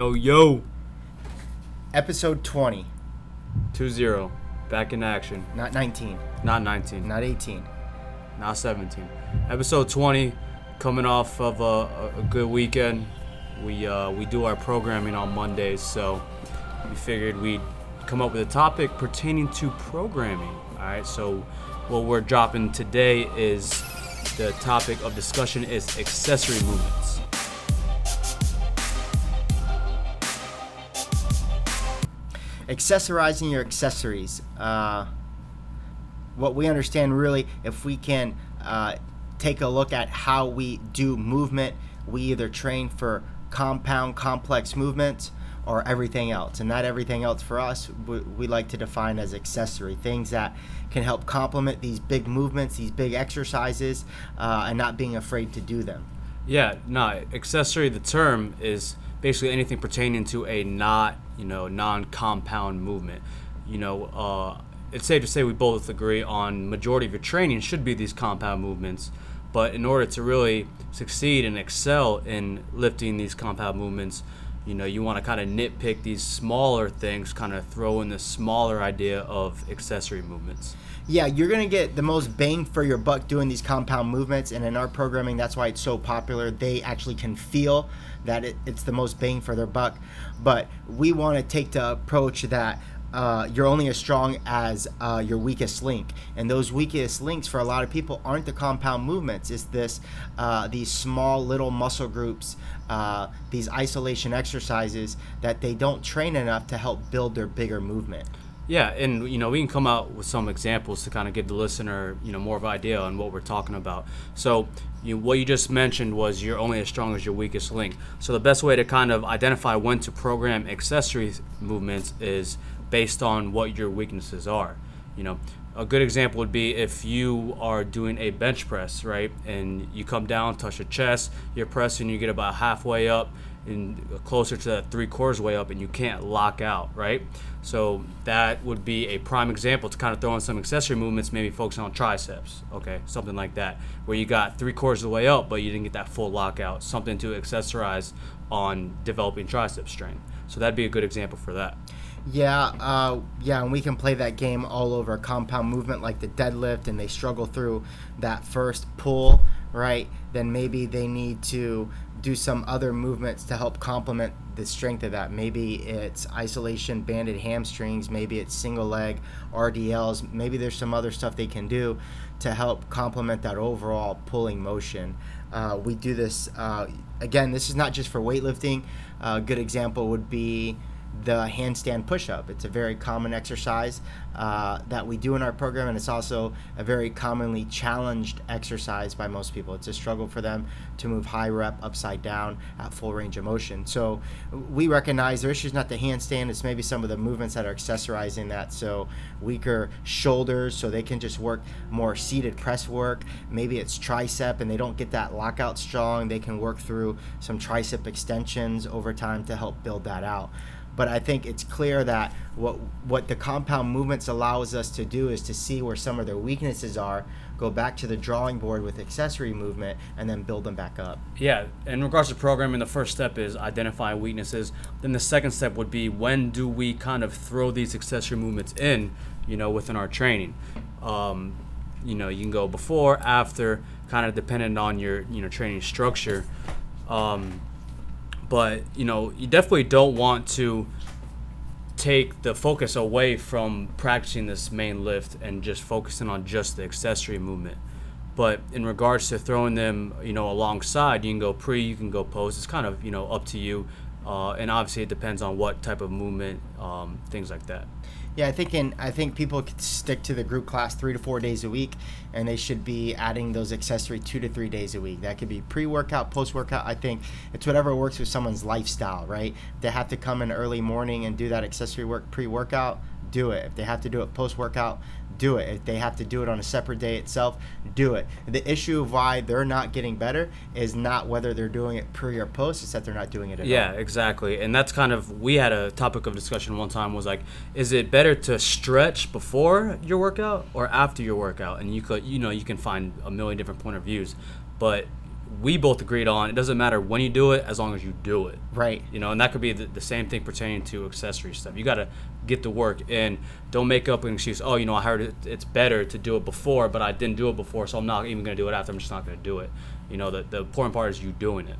Yo, yo. Episode 20, 2 0. Back in action. not 19, Not 19. not 18. Not 17. Episode 20. Coming off of a, a good weekend. We uh, we do our programming on Mondays, so we figured we'd come up with a topic pertaining to programming. All right, so what we're dropping today is the topic of discussion is accessory movements. Accessorizing your accessories. Uh, what we understand really, if we can uh, take a look at how we do movement, we either train for compound, complex movements or everything else. And that everything else for us, we, we like to define as accessory things that can help complement these big movements, these big exercises, uh, and not being afraid to do them. Yeah, no, accessory, the term is basically anything pertaining to a not, you know, non-compound movement. You know, uh, it's safe to say we both agree on majority of your training should be these compound movements. But in order to really succeed and excel in lifting these compound movements, you know, you want to kind of nitpick these smaller things, kind of throw in the smaller idea of accessory movements. Yeah, you're gonna get the most bang for your buck doing these compound movements, and in our programming, that's why it's so popular. They actually can feel that it, it's the most bang for their buck, but we want to take the approach that uh, you're only as strong as uh, your weakest link, and those weakest links for a lot of people aren't the compound movements. It's this uh, these small little muscle groups, uh, these isolation exercises that they don't train enough to help build their bigger movement. Yeah, and you know we can come out with some examples to kind of give the listener you know more of an idea on what we're talking about. So you, what you just mentioned was you're only as strong as your weakest link. So the best way to kind of identify when to program accessory movements is based on what your weaknesses are. You know, a good example would be if you are doing a bench press, right, and you come down, touch your chest, you're pressing, you get about halfway up and closer to that three quarters way up and you can't lock out, right? So that would be a prime example to kind of throw in some accessory movements, maybe focusing on triceps, okay, something like that, where you got three quarters of the way up, but you didn't get that full lockout, something to accessorize on developing tricep strength. So that'd be a good example for that. Yeah, uh, yeah, and we can play that game all over compound movement like the deadlift, and they struggle through that first pull, right? Then maybe they need to do some other movements to help complement the strength of that. Maybe it's isolation banded hamstrings, maybe it's single leg RDLs, maybe there's some other stuff they can do to help complement that overall pulling motion. Uh, we do this, uh, again, this is not just for weightlifting. a good example would be the handstand push-up. It's a very common exercise uh, that we do in our program, and it's also a very commonly challenged exercise by most people. It's a struggle for them to move high rep upside down at full range of motion. So we recognize their issue is not the handstand; it's maybe some of the movements that are accessorizing that. So weaker shoulders, so they can just work more seated press work. Maybe it's tricep, and they don't get that lockout strong. They can work through some tricep extensions over time to help build that out but I think it's clear that what what the compound movements allows us to do is to see where some of their weaknesses are, go back to the drawing board with accessory movement, and then build them back up. Yeah, in regards to programming, the first step is identify weaknesses. Then the second step would be when do we kind of throw these accessory movements in, you know, within our training. Um, you know, you can go before, after, kind of dependent on your you know training structure. Um, but you know, you definitely don't want to take the focus away from practicing this main lift and just focusing on just the accessory movement. But in regards to throwing them, you know, alongside, you can go pre, you can go post. It's kind of you know up to you, uh, and obviously it depends on what type of movement, um, things like that. Yeah, I think in I think people could stick to the group class three to four days a week, and they should be adding those accessory two to three days a week. That could be pre-workout, post-workout. I think it's whatever works with someone's lifestyle, right? They have to come in early morning and do that accessory work pre-workout, do it. If they have to do it post-workout, do it. If they have to do it on a separate day itself, do it. The issue of why they're not getting better is not whether they're doing it pre or post, it's that they're not doing it at Yeah, all. exactly. And that's kind of we had a topic of discussion one time was like, is it better to stretch before your workout or after your workout? And you could, you know, you can find a million different point of views, but we both agreed on it doesn't matter when you do it as long as you do it Right. you know and that could be the, the same thing pertaining to accessory stuff you got to get to work and don't make up an excuse oh you know i heard it, it's better to do it before but i didn't do it before so i'm not even going to do it after i'm just not going to do it you know the, the important part is you doing it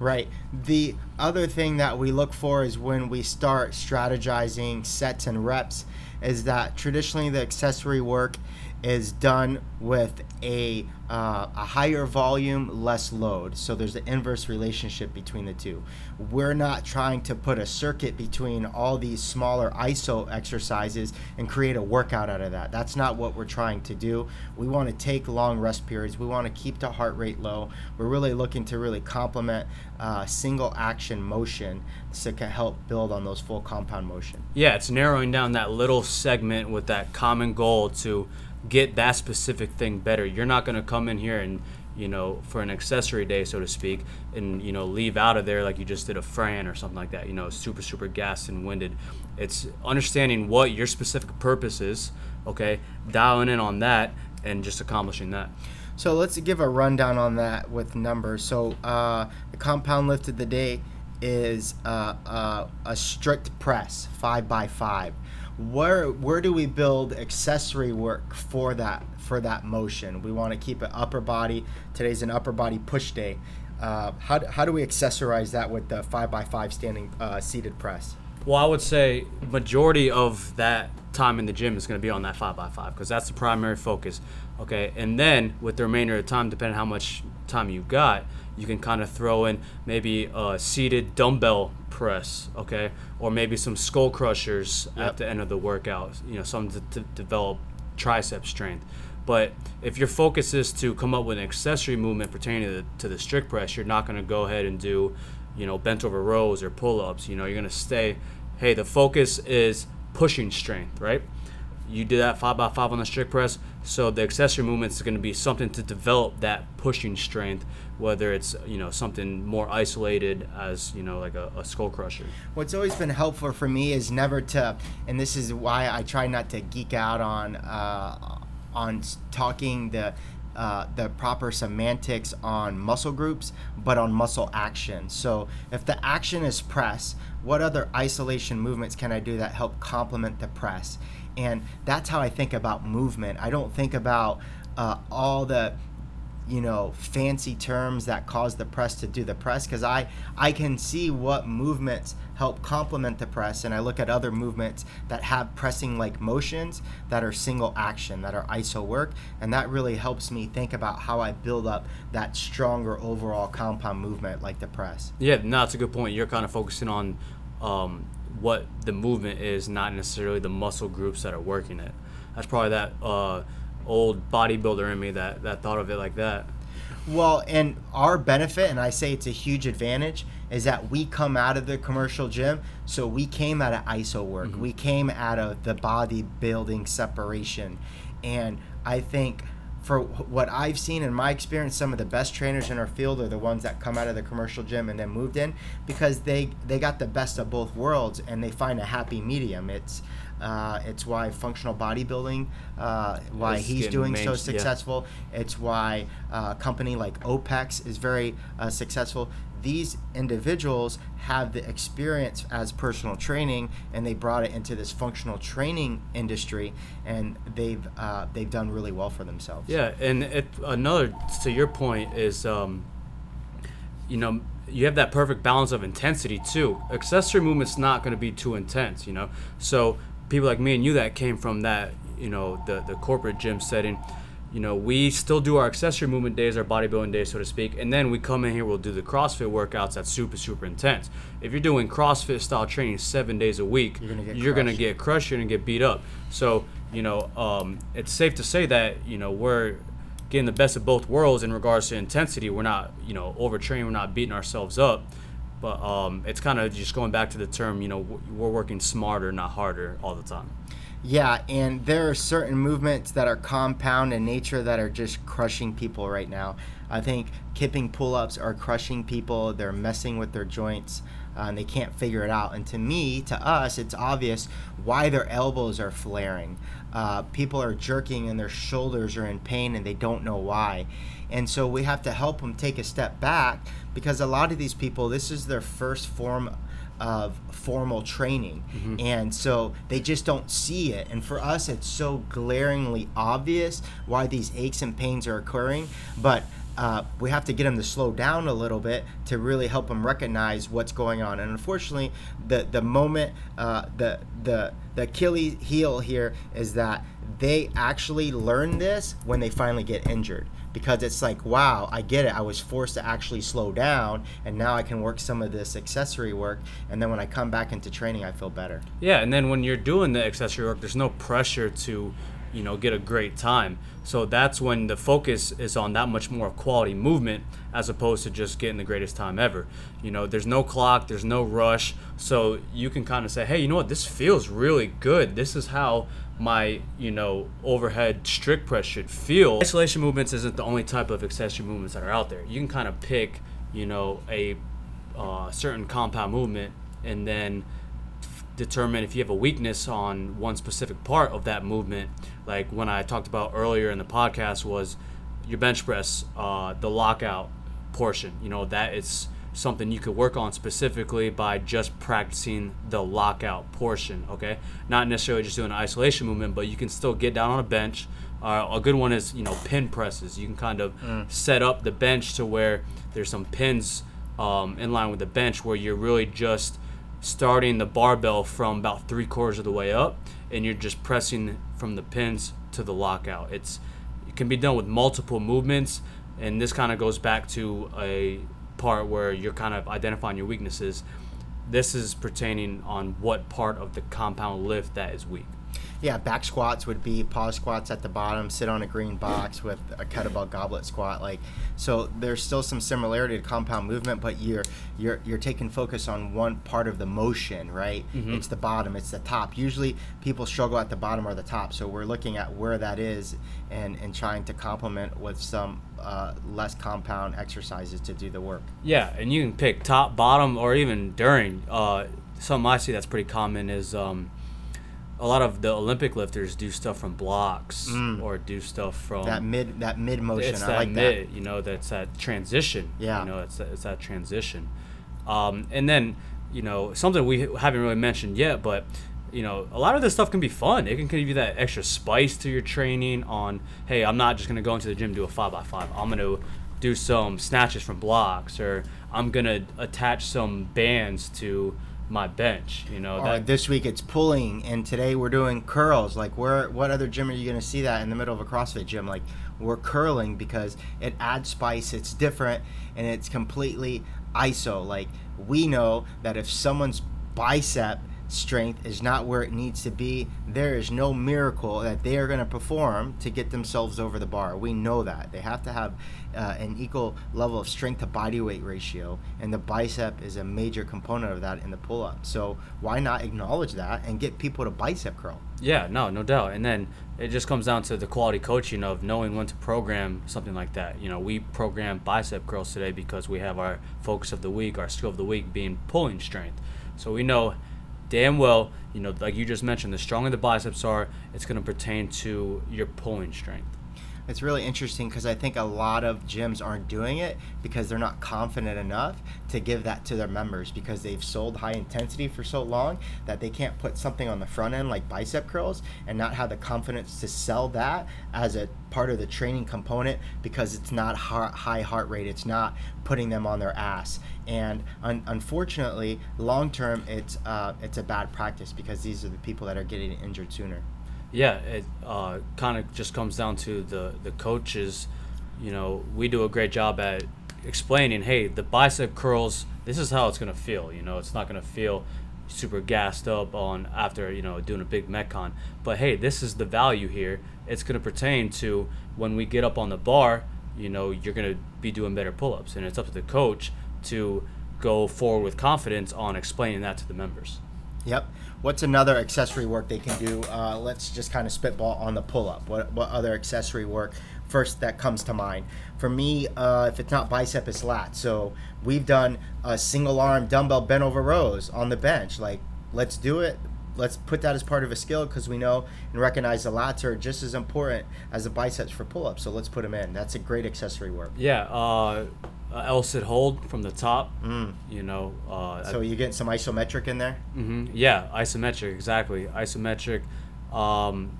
Right. The other thing that we look for is when we start strategizing sets and reps, is that traditionally the accessory work is done with a uh, a higher volume, less load. So there's the inverse relationship between the two. We're not trying to put a circuit between all these smaller ISO exercises and create a workout out of that. That's not what we're trying to do. We want to take long rest periods. We want to keep the heart rate low. We're really looking to really complement uh, single action motion so to ca- help build on those full compound motion. yeah it's narrowing down that little segment with that common goal to get that specific thing better you're not going to come in here and you know for an accessory day so to speak and you know leave out of there like you just did a fran or something like that you know super super gassed and winded it's understanding what your specific purpose is okay dialing in on that and just accomplishing that So let's give a rundown on that with numbers. So uh, the compound lift of the day is uh, uh, a strict press, five by five. Where where do we build accessory work for that for that motion? We want to keep it upper body. Today's an upper body push day. Uh, how, how do we accessorize that with the five by five standing uh, seated press? Well, I would say majority of that time in the gym is going to be on that five by five because that's the primary focus. Okay, and then with the remainder of time, depending on how much time you got, you can kind of throw in maybe a seated dumbbell press, okay, or maybe some skull crushers Yep. at the end of the workout. You know, something to, to develop tricep strength. But if your focus is to come up with an accessory movement pertaining to the, to the strict press, you're not going to go ahead and do, you know, bent over rows or pull ups. You know, you're going to stay, hey, the focus is pushing strength, right? You did that five by five on the strict press, so the accessory movement is going to be something to develop that pushing strength, whether it's you know something more isolated as you know like a, a skull crusher. What's always been helpful for me is never to, and this is why I try not to geek out on uh, on talking the uh, the proper semantics on muscle groups, but on muscle action. So if the action is press, what other isolation movements can I do that help complement the press? And that's how I think about movement. I don't think about uh, all the you know fancy terms that cause the press to do the press because i i can see what movements help complement the press and i look at other movements that have pressing like motions that are single action that are iso work and that really helps me think about how i build up that stronger overall compound movement like the press Yeah, no, it's a good point. You're kind of focusing on um, what the movement is, not necessarily the muscle groups that are working it. That's probably that uh, old bodybuilder in me that, that thought of it like that. Well, and our benefit, and I say it's a huge advantage, is that we come out of the commercial gym. So we came out of ISO work. We came out of the bodybuilding separation. And I think for what I've seen in my experience, some of the best trainers in our field are the ones that come out of the commercial gym and then moved in because they, they got the best of both worlds and they find a happy medium. It's uh, it's why functional bodybuilding, uh, why he's doing main- so successful successful. It's why uh, a company like OPEX is very uh, successful. These individuals have the experience as personal training, and they brought it into this functional training industry, and they've uh, they've done really well for themselves. Yeah, and it, another to your point is, um, you know, you have that perfect balance of intensity too. Accessory movement's not going to be too intense, you know. So people like me and you that came from that, you know, the the corporate gym setting, you know, we still do our accessory movement days, our bodybuilding days, so to speak, and then we come in here, we'll do the CrossFit workouts that's super super intense. If you're doing CrossFit style training seven days a week, You're gonna get you're gonna crushed. get crushed, you're gonna get beat up. So you know, um, it's safe to say that you know we're getting the best of both worlds in regards to intensity. We're not you know overtraining, we're not beating ourselves up, but um, it's kind of just going back to the term. You know, we're working smarter, not harder, all the time. Yeah, and there are certain movements that are compound in nature that are just crushing people right now. I think kipping pull ups are crushing people, they're messing with their joints. uh, and they can't figure it out. And to me, to us, it's obvious why their elbows are flaring. Uh, people are jerking and their shoulders are in pain and they don't know why. And so we have to help them take a step back because a lot of these people, this is their first form of formal training. Mm-hmm. And so they just don't see it. And for us, it's so glaringly obvious why these aches and pains are occurring. But uh, we have to get them to slow down a little bit to really help them recognize what's going on. And unfortunately, the the moment uh, the the the Achilles heel here is that they actually learn this when they finally get injured because it's like wow i get it. I was forced to actually slow down and now i can work some of this accessory work and then when i come back into training i feel better. Yeah and then when you're doing the accessory work there's no pressure to you know get a great time. So that's when the focus is on that much more quality movement as opposed to just getting the greatest time ever. You know there's no clock there's no rush. So you can kind of say hey you know what? This feels really good. This is how my you know overhead strict press should feel isolation movements isn't the only type of accessory movements that are out there you can kind of pick you know a uh, certain compound movement and then determine if you have a weakness on one specific part of that movement. Like when I talked about earlier in the podcast was your bench press, uh, the lockout portion. You know that it's something you could work on specifically by just practicing the lockout portion. Okay, not necessarily just doing an isolation movement, but you can still get down on a bench. Uh, a good one is you know pin presses. You can kind of mm. set up the bench to where there's some pins um, in line with the bench where you're really just starting the barbell from about three quarters of the way up, and you're just pressing from the pins to the lockout. It's it can be done with multiple movements, and this kind of goes back to a part where you're kind of identifying your weaknesses. This is pertaining on what part of the compound lift that is weak yeah, back squats would be pause squats at the bottom, sit on a green box with a kettlebell goblet squat. Like, so there's still some similarity to compound movement, but you're you're you're taking focus on one part of the motion, right? Mm-hmm. It's the bottom, it's the top. Usually, people struggle at the bottom or the top, so we're looking at where that is and and trying to complement with some uh, less compound exercises to do the work. Yeah, and you can pick top, bottom, or even during. Uh, something I see that's pretty common is. Um, a lot of the Olympic lifters do stuff from blocks mm. or do stuff from that mid that mid motion. It's I that like mid, that. you know, that's that transition. Yeah, you know, it's that, it's that transition. Um, and then you know something we haven't really mentioned yet, but you know a lot of this stuff can be fun. It can give you that extra spice to your training. On hey, I'm not just gonna go into the gym do a five by five. I'm gonna do some snatches from blocks, or I'm gonna attach some bands to my bench. You know, that, this week it's pulling, and today we're doing curls. Like, where what other gym are you going to see that in the middle of a CrossFit gym? Like, we're curling because it adds spice. It's different, and it's completely ISO. Like, we know that if someone's bicep strength is not where it needs to be, there is no miracle that they are going to perform to get themselves over the bar. We know that. They have to have uh, an equal level of strength to body weight ratio, and the bicep is a major component of that in the pull up. So, why not acknowledge that and get people to bicep curl? Yeah, no, no doubt. And then it just comes down to the quality coaching of knowing when to program something like that. You know, we program bicep curls today because we have our focus of the week, our skill of the week being pulling strength. So we know damn well, you know, like you just mentioned, the stronger the biceps are, it's going to pertain to your pulling strength. It's really interesting because I think a lot of gyms aren't doing it because they're not confident enough to give that to their members because they've sold high intensity for so long that they can't put something on the front end like bicep curls and not have the confidence to sell that as a part of the training component because it's not high heart rate. It's not putting them on their ass. And un- unfortunately, long term, it's uh, it's a bad practice because these are the people that are getting injured sooner yeah, it uh, kind of just comes down to the the coaches. You know, we do a great job at explaining, hey, the bicep curls. This is how it's gonna feel. You know, it's not gonna feel super gassed up on after you know doing a big metcon. But hey, this is the value here. It's gonna pertain to when we get up on the bar. You know, you're gonna be doing better pull-ups, and it's up to the coach to go forward with confidence on explaining that to the members. Yep. What's another accessory work they can do? Uh, let's just kind of spitball on the pull up. What, what other accessory work first that comes to mind. For me, uh, if it's not bicep, it's lat. So we've done a single arm dumbbell bent over rows on the bench. Like, let's do it. Let's put that as part of a skill because we know and recognize the lats are just as important as the biceps for pull ups. So let's put them in. That's a great accessory work. Yeah, uh, uh, L sit hold from the top. You know, uh, So you're getting some isometric in there. hmm Yeah, isometric, exactly. Isometric. Um,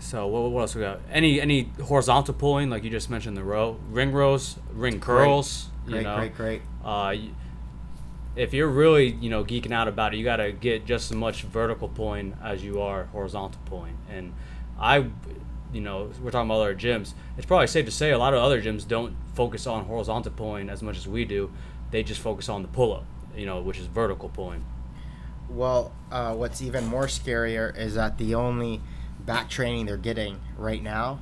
so what, what else we got? Any any horizontal pulling, like you just mentioned, the row, ring rows, ring curls. Great, you know, great, great. Uh, if you're really you know geeking out about it, you got to get just as much vertical pulling as you are horizontal pulling. And I, you know, we're talking about other gyms. It's probably safe to say a lot of other gyms don't focus on horizontal pulling as much as we do. They just focus on the pull up, you know, which is vertical pulling. Well, uh, what's even more scarier is that the only back training they're getting right now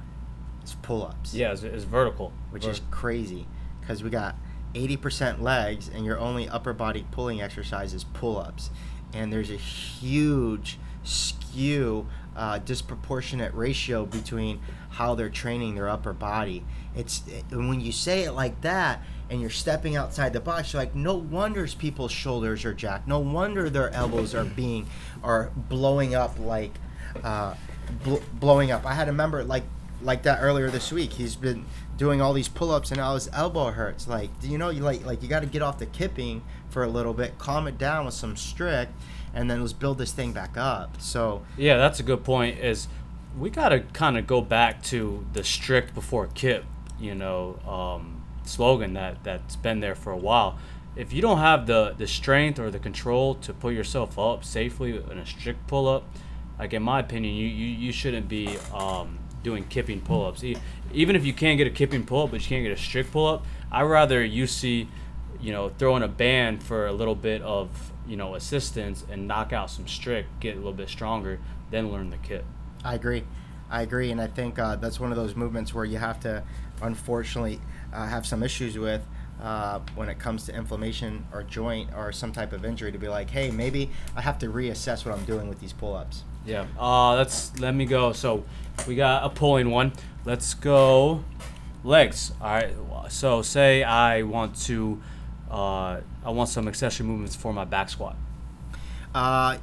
is pull ups. Yeah, it's, it's vertical, which is crazy because we got 80% legs and your only upper body pulling exercise is pull-ups and there's a huge skew uh, disproportionate ratio between how they're training their upper body. It's and when you say it like that and you're stepping outside the box you're like no wonders people's shoulders are jacked. No wonder their elbows are being are blowing up like uh, bl- blowing up. I had a member like like that earlier this week. He's been doing all these pull-ups and now his elbow hurts. Like, do you know, you like like you got to get off the kipping for a little bit, calm it down with some strict, and then let's build this thing back up. So Yeah, that's a good point. Is we got to kind of go back to the strict before kip, you know, um, slogan that that's been there for a while. If you don't have the the strength or the control to put yourself up safely in a strict pull up, like in my opinion, you you, you shouldn't be um, doing kipping pull ups. E- even if you can't get a kipping pull up, but you can't get a strict pull up, I rather you see, you know, throw in a band for a little bit of you know assistance and knock out some strict, get a little bit stronger, then learn the kip. I agree. I agree, and I think uh, that's one of those movements where you have to, unfortunately, uh, have some issues with uh, when it comes to inflammation or joint or some type of injury to be like, hey, maybe I have to reassess what I'm doing with these pull-ups. Yeah. Uh, let's let me go. So we got a pulling one. Let's go legs. All right. So say I want to, uh, I want some accessory movements for my back squat. Uh,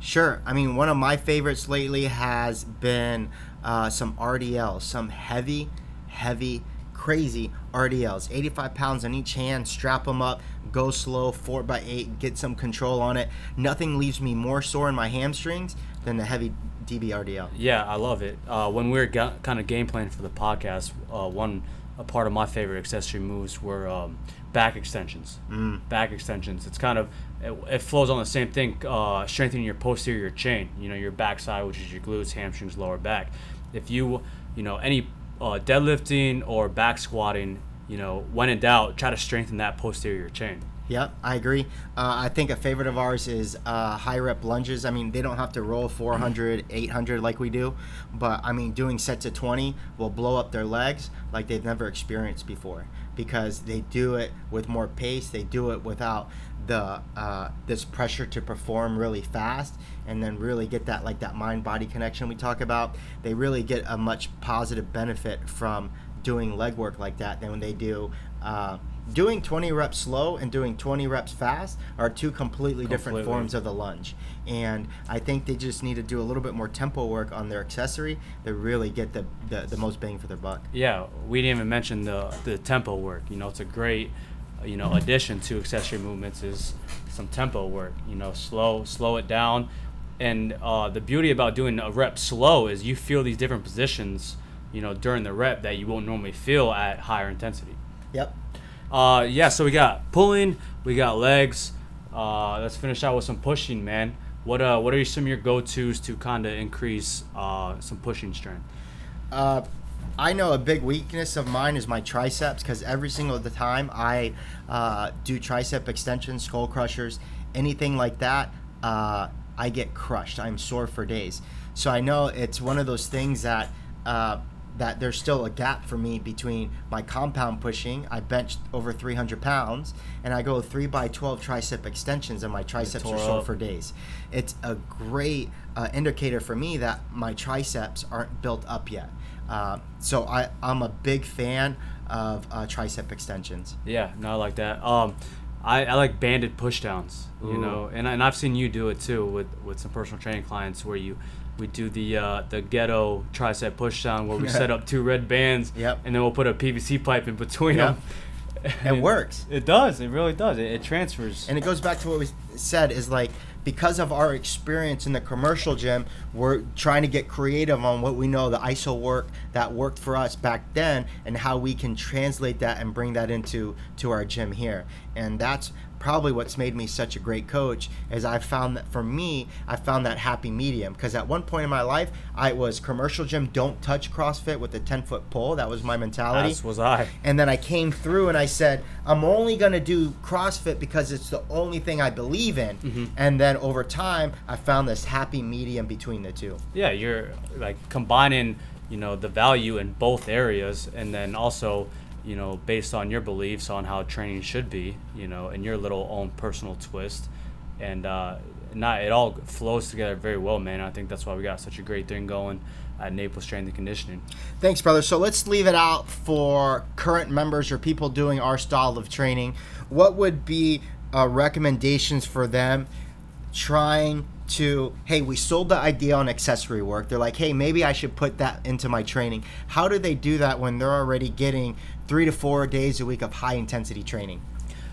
sure. I mean, one of my favorites lately has been uh, some RDLs, some heavy, heavy, crazy RDLs. 85 pounds on each hand, strap them up, go slow, 4 by 8 get some control on it. Nothing leaves me more sore in my hamstrings than the heavy DB RDL. Yeah, I love it. Uh, when we were ga- kind of game planning for the podcast, uh, one a part of my favorite accessory moves were um, back extensions. Mm. Back extensions. It's kind of it, it flows on the same thing, uh, strengthening your posterior chain. You know, your backside, which is your glutes, hamstrings, lower back. If you, you know, any uh, deadlifting or back squatting, you know, when in doubt, try to strengthen that posterior chain. Yep, I agree. Uh, I think a favorite of ours is uh, high rep lunges. I mean, they don't have to roll 400, 800 like we do, but I mean, doing sets of 20 will blow up their legs like they've never experienced before because they do it with more pace. They do it without the uh, this pressure to perform really fast and then really get that like that mind body connection we talk about. They really get a much positive benefit from doing leg work like that than when they do. Doing 20 reps slow and doing 20 reps fast are two completely, different forms of the lunge. And I think they just need to do a little bit more tempo work on their accessory to really get the, the, the most bang for their buck. Yeah, we didn't even mention the the tempo work. You know, it's a great, you know, addition to accessory movements is some tempo work. You know, slow slow it down, and uh, the beauty about doing a rep slow is you feel these different positions. You know, during the rep that you won't normally feel at higher intensity. Yep. Uh, yeah, so we got pulling, we got legs. Uh, let's finish out with some pushing, man. What uh, what are some of your go-tos to kind of increase uh, some pushing strength? Uh, I know a big weakness of mine is my triceps because every single the time I uh, do tricep extensions, skull crushers, anything like that, uh, I get crushed. I'm sore for days. So I know it's one of those things that uh, that there's still a gap for me between my compound pushing. I benched over 300 pounds, and I go three by 12 tricep extensions, and my triceps are sore up. for days. It's a great uh, indicator for me that my triceps aren't built up yet. Uh, so I, I'm a big fan of uh, tricep extensions. Yeah, no, I like that. Um, I, I like banded pushdowns, you Ooh. know, and, and I've seen you do it too with, with some personal training clients where you we do the uh, the ghetto tricep pushdown where we set up two red bands Yep. and then we'll put a PVC pipe in between Yep. them. It works. It does. It really does. It, it transfers. And it goes back to what we said is like because of our experience in the commercial gym, we're trying to get creative on what we know the ISO work that worked for us back then and how we can translate that and bring that into to our gym here. And that's probably what's made me such a great coach is I found that for me, I found that happy medium because at one point in my life, I was commercial gym don't touch CrossFit with a 10 foot pole. That was my mentality. As was I. And then I came through and I said, I'm only going to do CrossFit because it's the only thing I believe in. Mm-hmm. And then over time, I found this happy medium between the two. Yeah, you're like combining, you know, the value in both areas, and then also, you know, based on your beliefs on how training should be, you know, and your little own personal twist, and uh, not it all flows together very well, man. I think that's why we got such a great thing going at Naples Strength and Conditioning. Thanks, brother. So let's leave it out for current members or people doing our style of training. What would be uh, recommendations for them trying to, hey, we sold the idea on accessory work. They're like, hey, maybe I should put that into my training. How do they do that when they're already getting three to four days a week of high intensity training?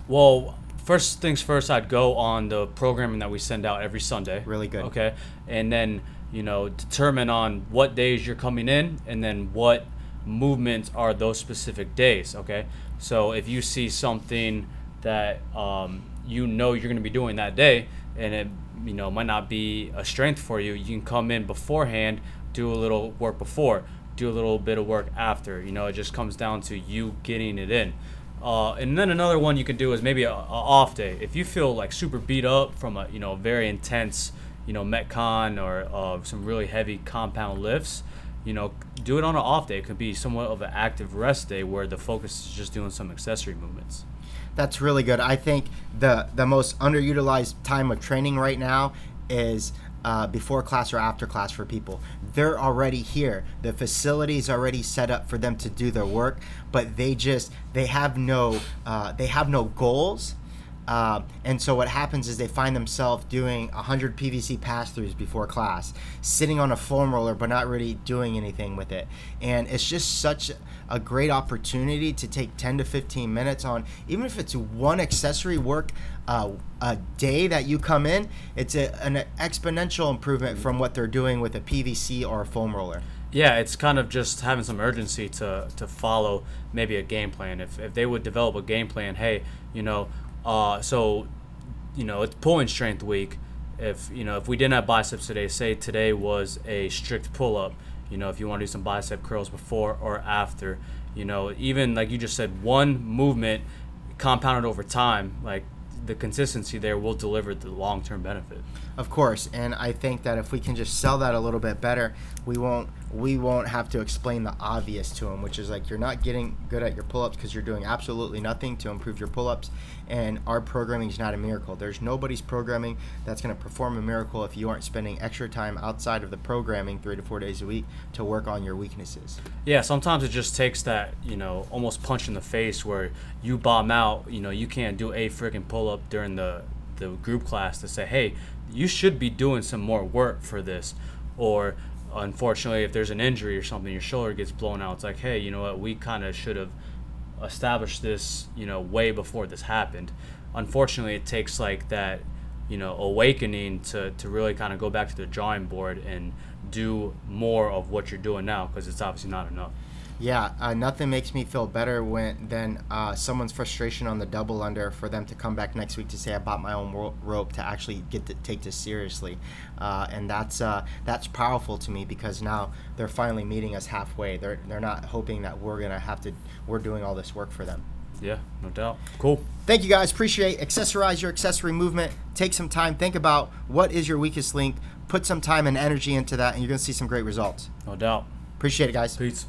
Well, first things first, I'd go on the programming that we send out every Sunday. Really good. Okay. And then, you know, determine on what days you're coming in and then what movements are those specific days. Okay. So if you see something that um, you know you're going to be doing that day and it, you know, might not be a strength for you, you can come in beforehand, do a little work before, do a little bit of work after. You know, it just comes down to you getting it in. Uh, and then another one you can do is maybe a, a off day. If you feel like super beat up from a you know very intense you know metcon or uh, some really heavy compound lifts, you know do it on an off day. It could be somewhat of an active rest day where the focus is just doing some accessory movements. That's really good. I think the the most underutilized time of training right now is uh, before class or after class for people. They're already here. The facility is already set up for them to do their work, but they just they have no uh, they have no goals. Uh, and so what happens is they find themselves doing 100 PVC pass-throughs before class, sitting on a foam roller but not really doing anything with it. And it's just such a great opportunity to take 10 to 15 minutes on, even if it's one accessory work uh, a day that you come in, it's a, an exponential improvement from what they're doing with a PVC or a foam roller. Yeah, it's kind of just having some urgency to, to follow maybe a game plan. If, if they would develop a game plan, hey, you know, uh, so, you know, it's pulling strength week. If you know, if we didn't have biceps today, say today was a strict pull up. You know, if you want to do some bicep curls before or after, you know, even like you just said, one movement compounded over time, like the consistency there will deliver the long term benefit. Of course, and I think that if we can just sell that a little bit better, we won't we won't have to explain the obvious to them, which is like you're not getting good at your pull-ups because you're doing absolutely nothing to improve your pull-ups, and our programming is not a miracle. There's nobody's programming that's going to perform a miracle if you aren't spending extra time outside of the programming three to four days a week to work on your weaknesses. Yeah, sometimes it just takes that, you know, almost punch in the face where you bomb out, you know, you can't do a freaking pull up during the the group class to say, "Hey, you should be doing some more work for this." Or unfortunately, if there's an injury or something, your shoulder gets blown out. It's like, "Hey, you know what? We kind of should have established this, you know, way before this happened." Unfortunately, it takes like that, you know, awakening to to really kind of go back to the drawing board and do more of what you're doing now because it's obviously not enough. Yeah, uh, nothing makes me feel better when than uh, someone's frustration on the double under for them to come back next week to say I bought my own rope to actually get to take this seriously, uh, and that's uh, that's powerful to me because now they're finally meeting us halfway. They're they're not hoping that we're gonna have to we're doing all this work for them. Yeah, no doubt. Cool. Thank you guys. Appreciate accessorize your accessory movement. Take some time. Think about what is your weakest link. Put some time and energy into that, and you're gonna see some great results. No doubt. Appreciate it, guys. Peace.